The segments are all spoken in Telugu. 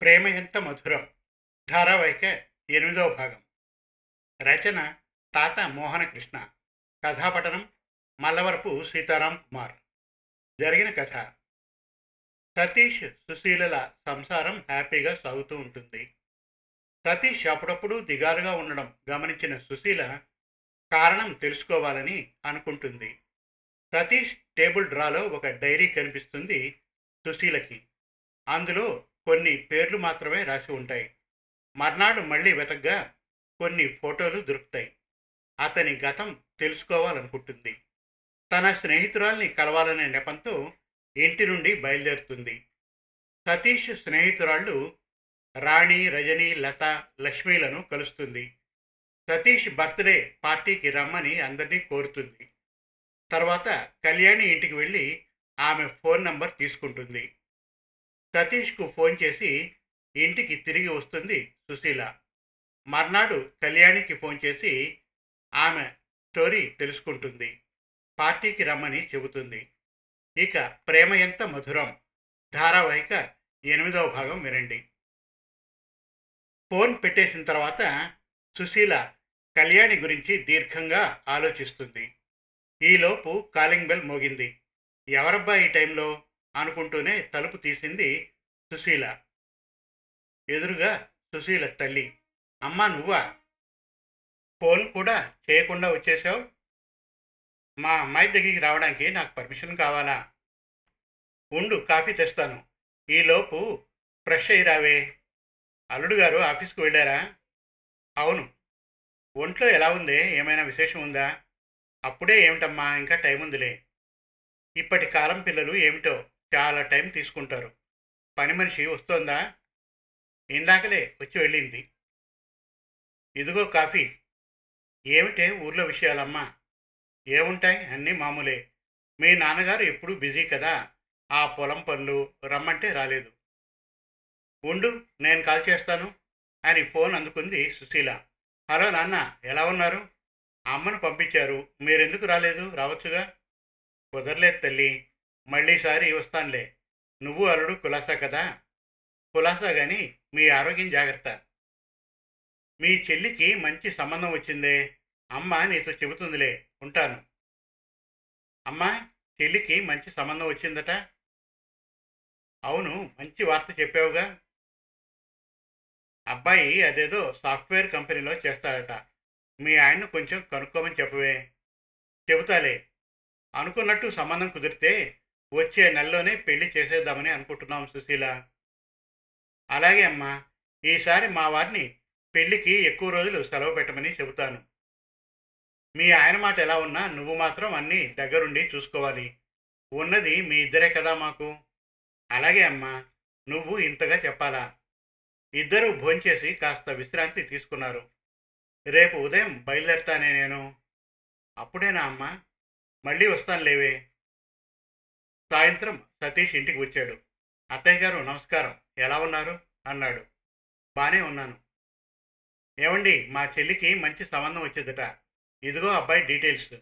ప్రేమ ఎంత మధురం. ధారావాహిక ఎనిమిదవ భాగం. రచన తాత మోహనకృష్ణ. కథాపఠనం మల్లవరపు సీతారాం కుమార్. జరిగిన కథ. సతీష్ సుశీలల సంసారం హ్యాపీగా సాగుతూ ఉంటుంది. సతీష్ అప్పుడప్పుడు దిగాలుగా ఉండడం గమనించిన సుశీల కారణం తెలుసుకోవాలని అనుకుంటుంది. సతీష్ టేబుల్ డ్రాలో ఒక డైరీ కనిపిస్తుంది సుశీలకి. అందులో కొన్ని పేర్లు మాత్రమే రాసి ఉంటాయి. మర్నాడు మళ్ళీ వెతగ్గా కొన్ని ఫోటోలు దొరుకుతాయి. అతని గతం తెలుసుకోవాలనుకుంటుంది. తన స్నేహితురాల్ని కలవాలనే నెపంతో ఇంటి నుండి బయలుదేరుతుంది. సతీష్ స్నేహితురాళ్ళు రాణి రజని లత లక్ష్మీలను కలుస్తుంది. సతీష్ బర్త్డే పార్టీకి రమ్మని అందరినీ కోరుతుంది. తర్వాత కళ్యాణి ఇంటికి వెళ్ళి ఆమె ఫోన్ నంబర్ తీసుకుంటుంది. సతీష్కు ఫోన్ చేసి ఇంటికి తిరిగి వస్తుంది సుశీల. మర్నాడు కళ్యాణికి ఫోన్ చేసి ఆమె స్టోరీ తెలుసుకుంటుంది. పార్టీకి రమ్మని చెబుతుంది. ఇక ప్రేమ ఎంత మధురం. ధారావాహిక ఎనిమిదవ భాగం వినండి. ఫోన్ పెట్టేసిన తర్వాత సుశీల కళ్యాణి గురించి దీర్ఘంగా ఆలోచిస్తుంది. ఈలోపు కాలింగ్ బెల్ మోగింది. ఎవరబ్బా ఈ టైంలో? అనుకుంటూనే తలుపు తీసింది సుశీల. ఎదురుగా సుశీల తల్లి. అమ్మా నువ్వా? ఫోన్ కూడా చేయకుండా వచ్చేసావు మా అమ్మాయి దగ్గరికి రావడానికి నాకు పర్మిషన్ కావాలా? ఉండు కాఫీ తెస్తాను. ఈలోపు ఫ్రెష్ అయి రావే అల్లుడు గారు ఆఫీస్కి వెళ్ళారా? అవును. ఒంట్లో ఎలా ఉంది? ఏమైనా విశేషం ఉందా? అప్పుడే ఏమిటమ్మా? ఇంకా టైం ఉందిలే ఇప్పటి కాలం పిల్లలు ఏమిటో? చాలా టైం తీసుకుంటారు. పని మనిషి వస్తోందా? ఇందాకలే వచ్చి వెళ్ళింది. ఇదిగో కాఫీ. ఏమిటే ఊర్లో విషయాలమ్మా? ఏముంటాయి? అన్నీ మామూలే. మీ నాన్నగారు ఎప్పుడూ బిజీ కదా? ఆ పొలం పనులు రమ్మంటే రాలేదు. ఉండు నేను కాల్ చేస్తాను అని ఫోన్ అందుకుంది సుశీల. హలో నాన్న ఎలా ఉన్నారు? అమ్మను పంపించారు. మీరెందుకు రాలేదు? రావచ్చుగా? కుదరలేదు తల్లి. మళ్ళీసారి వస్తానులే. నువ్వు అల్లుడు కులాసా కదా? కులాసా కానీ మీ ఆరోగ్యం జాగ్రత్త. మీ చెల్లికి మంచి సంబంధం వచ్చిందే. అమ్మ నీతో చెబుతుందిలే ఉంటాను. అమ్మా చెల్లికి మంచి సంబంధం వచ్చిందట? అవును మంచి వార్త చెప్పావుగా. అబ్బాయి అదేదో సాఫ్ట్వేర్ కంపెనీలో చేస్తాడట. మీ ఆయన్ను కొంచెం కనుక్కోమని చెప్పవే. చెబుతాలే. అనుకున్నట్టు సంబంధం కుదిరితే వచ్చే నెలలోనే పెళ్ళి చేసేద్దామని అనుకుంటున్నాం సుశీల. అలాగే అమ్మా ఈసారి మా వారిని పెళ్ళికి ఎక్కువ రోజులు సెలవు పెట్టమని చెబుతాను. మీ ఆయన మాట ఎలా ఉన్నా నువ్వు మాత్రం అన్నీ దగ్గరుండి చూసుకోవాలి. ఉన్నది మీ ఇద్దరే కదా మాకు. అలాగే అమ్మా నువ్వు ఇంతగా చెప్పాలా? ఇద్దరూ భోంచేసి కాస్త విశ్రాంతి తీసుకున్నారు. రేపు ఉదయం బయలుదేరతానే నేను. అప్పుడేనా అమ్మా? మళ్ళీ వస్తాను లేవే సాయంత్రం సతీష్ ఇంటికి వచ్చాడు. అత్తయ్య గారు నమస్కారం. ఎలా ఉన్నారు? అన్నాడు. బానే ఉన్నాను. ఏమండి మా చెల్లికి మంచి సంబంధం వచ్చిందట. ఇదిగో అబ్బాయి డీటెయిల్స్.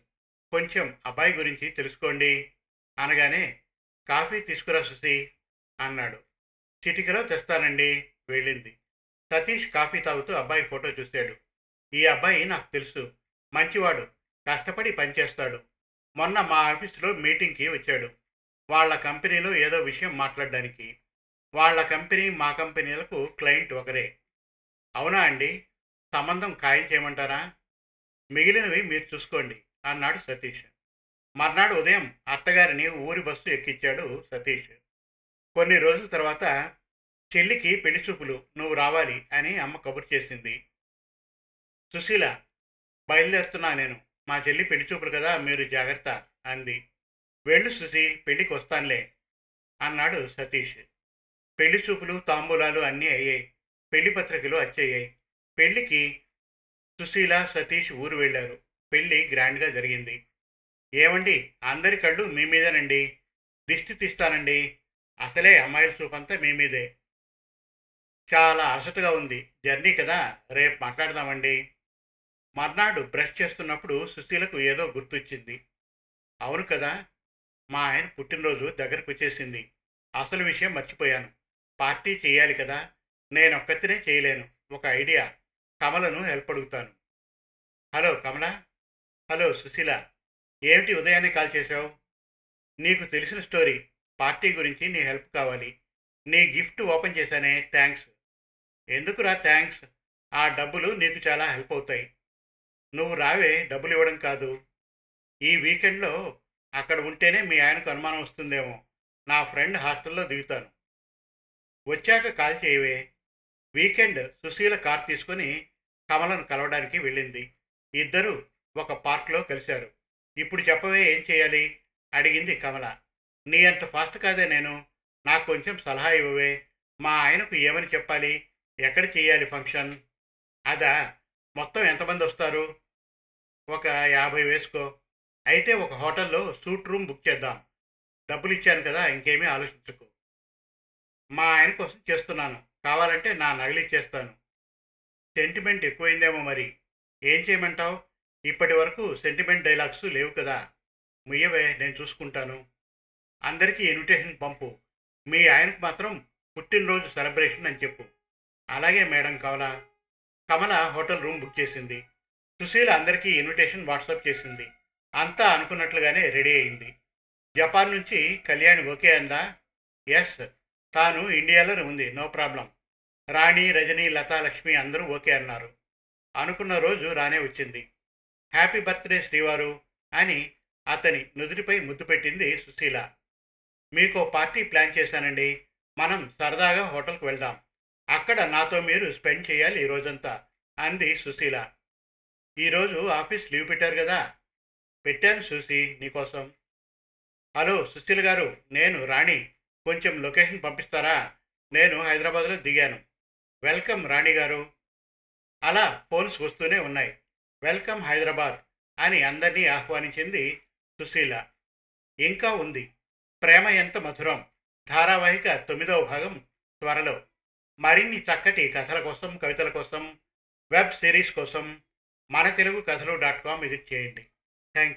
కొంచెం అబ్బాయి గురించి తెలుసుకోండి. అనగానే కాఫీ తీసుకురా సుసి అన్నాడు. చిటికలో తెస్తానండి. వెళ్ళింది. సతీష్ కాఫీ తాగుతూ అబ్బాయి ఫోటో చూశాడు. ఈ అబ్బాయి నాకు తెలుసు. మంచివాడు. కష్టపడి పనిచేస్తాడు మొన్న మా ఆఫీసులో మీటింగ్కి వచ్చాడు. వాళ్ళ కంపెనీలో ఏదో విషయం మాట్లాడడానికి. వాళ్ళ కంపెనీ మా కంపెనీలకు క్లయింట్ ఒకరే. అవునా అండి? సంబంధం ఖాయం చేయమంటారా? మిగిలినవి మీరు చూసుకోండి అన్నాడు సతీష్. మర్నాడు ఉదయం అత్తగారిని ఊరి బస్సు ఎక్కించాడు సతీష్. కొన్ని రోజుల తర్వాత చెల్లికి పెళ్ళి చూపులు నువ్వు రావాలి అని అమ్మ కబురు చేసింది. సుశీల బయలుదేరుతున్నా నేను. మా చెల్లి పెళ్ళి చూపులు కదా మీరు జాగ్రత్త అంది. వెళ్ళు సుశీ పెళ్ళికి వస్తానులే అన్నాడు సతీష్. పెళ్ళి చూపులు తాంబూలాలు అన్నీ అయ్యాయి. పెళ్ళి పత్రికలు వచ్చేయ్యాయి పెళ్ళికి సుశీల సతీష్ ఊరు వెళ్ళారు. పెళ్ళి గ్రాండ్గా జరిగింది. ఏమండి అందరి కళ్ళు మీ మీదేనండి? దిష్టి తీస్తానండి. అసలే అమ్మాయిల చూపంతా మీ మీదే. చాలా అలసటగా ఉంది. జర్నీ కదా రేపు మాట్లాడదామండి. మర్నాడు బ్రష్ చేస్తున్నప్పుడు సుశీలకు ఏదో గుర్తొచ్చింది. అవును కదా మా ఆయన పుట్టినరోజు దగ్గరకు వచ్చేసింది అసలు విషయం మర్చిపోయాను. పార్టీ చేయాలి కదా నేనొక్కతినే చేయలేను. ఒక ఐడియా. కమలను హెల్ప్ అడుగుతాను. హలో కమల. హలో సుశీల. ఏమిటి ఉదయాన్నే కాల్ చేశావు? నీకు తెలిసిన స్టోరీ. పార్టీ గురించి నీ హెల్ప్ కావాలి. నీ గిఫ్ట్ ఓపెన్ చేశానే థ్యాంక్స్ ఎందుకురా థ్యాంక్స్ ఆ డబ్బులు నీకు చాలా హెల్ప్ అవుతాయి. నువ్వు రావే డబ్బులు ఇవ్వడం కాదు. ఈ వీకెండ్లో అక్కడ ఉంటేనే మీ ఆయనకు అనుమానం వస్తుందేమో. నా ఫ్రెండ్ హాస్టల్లో దిగుతాను. వచ్చాక కాల్ చేయవే. వీకెండ్ సుశీల కార్ తీసుకొని కమలను కలవడానికి వెళ్ళింది. ఇద్దరు ఒక పార్క్లో కలిశారు. ఇప్పుడు చెప్పవే ఏం చేయాలి? అడిగింది కమల. నీ అంత ఫాస్ట్ కాదే నేను. నాకు కొంచెం సలహా ఇవ్వవే. మా ఆయనకు ఏమని చెప్పాలి? ఎక్కడ చేయాలి ఫంక్షన్? అదా మొత్తం ఎంతమంది వస్తారు? ఒక యాభై వేసుకో. అయితే ఒక హోటల్లో సూట్ రూమ్ బుక్ చేద్దాం. డబ్బులు ఇచ్చాను కదా ఇంకేమీ ఆలోచించకు. మా ఆయన కోసం చేస్తున్నాను. కావాలంటే నా నగలిచ్చేస్తాను సెంటిమెంట్ ఎక్కువైందేమో మరి. ఏం చేయమంటావు? ఇప్పటి వరకు సెంటిమెంట్ డైలాగ్స్ లేవు కదా. ముయ్యవే నేను చూసుకుంటాను. అందరికీ ఇన్విటేషన్ పంపు. మీ ఆయనకు మాత్రం పుట్టినరోజు సెలబ్రేషన్ అని చెప్పు. అలాగే madam Kamala. Kamala hotel room book చేసింది. సుశీల అందరికీ ఇన్విటేషన్ వాట్సాప్ చేసింది. అంతా అనుకున్నట్లుగానే రెడీ అయింది. జపాన్ నుంచి కళ్యాణి ఓకే అందా? ఎస్ తాను ఇండియాలోనే ఉంది నో ప్రాబ్లం. రాణి రజని లతా లక్ష్మి అందరూ ఓకే అన్నారు. అనుకున్న రోజు రానే వచ్చింది. హ్యాపీ బర్త్డే శ్రీవారు అని అతని నుదుటిపై ముద్దు పెట్టింది సుశీల. మీకు పార్టీ ప్లాన్ చేశానండి. మనం సరదాగా హోటల్కి వెళ్దాం. అక్కడ నాతో మీరు స్పెండ్ చేయాలి ఈ రోజంతా అంది సుశీల. ఈరోజు ఆఫీస్ లీవ్ పెట్టారు కదా? పెట్టాను సుశీ నీకోసం. హలో సుశీల గారు నేను రాణి. కొంచెం లొకేషన్ పంపిస్తారా? నేను హైదరాబాద్లో దిగాను. వెల్కమ్ రాణి గారు. అలా ఫోన్స్ వస్తూనే ఉన్నాయి. వెల్కమ్ హైదరాబాద్ అని అందరినీ ఆహ్వానించింది సుశీల. ఇంకా ఉంది. ప్రేమ ఎంత మధురం. ధారావాహిక తొమ్మిదవ భాగం త్వరలో. మరిన్ని చక్కటి కథల కోసం కవితల కోసం వెబ్ సిరీస్ కోసం మన తెలుగు కథలు డాట్ కామ్ విజిట్ చేయండి. Thank you.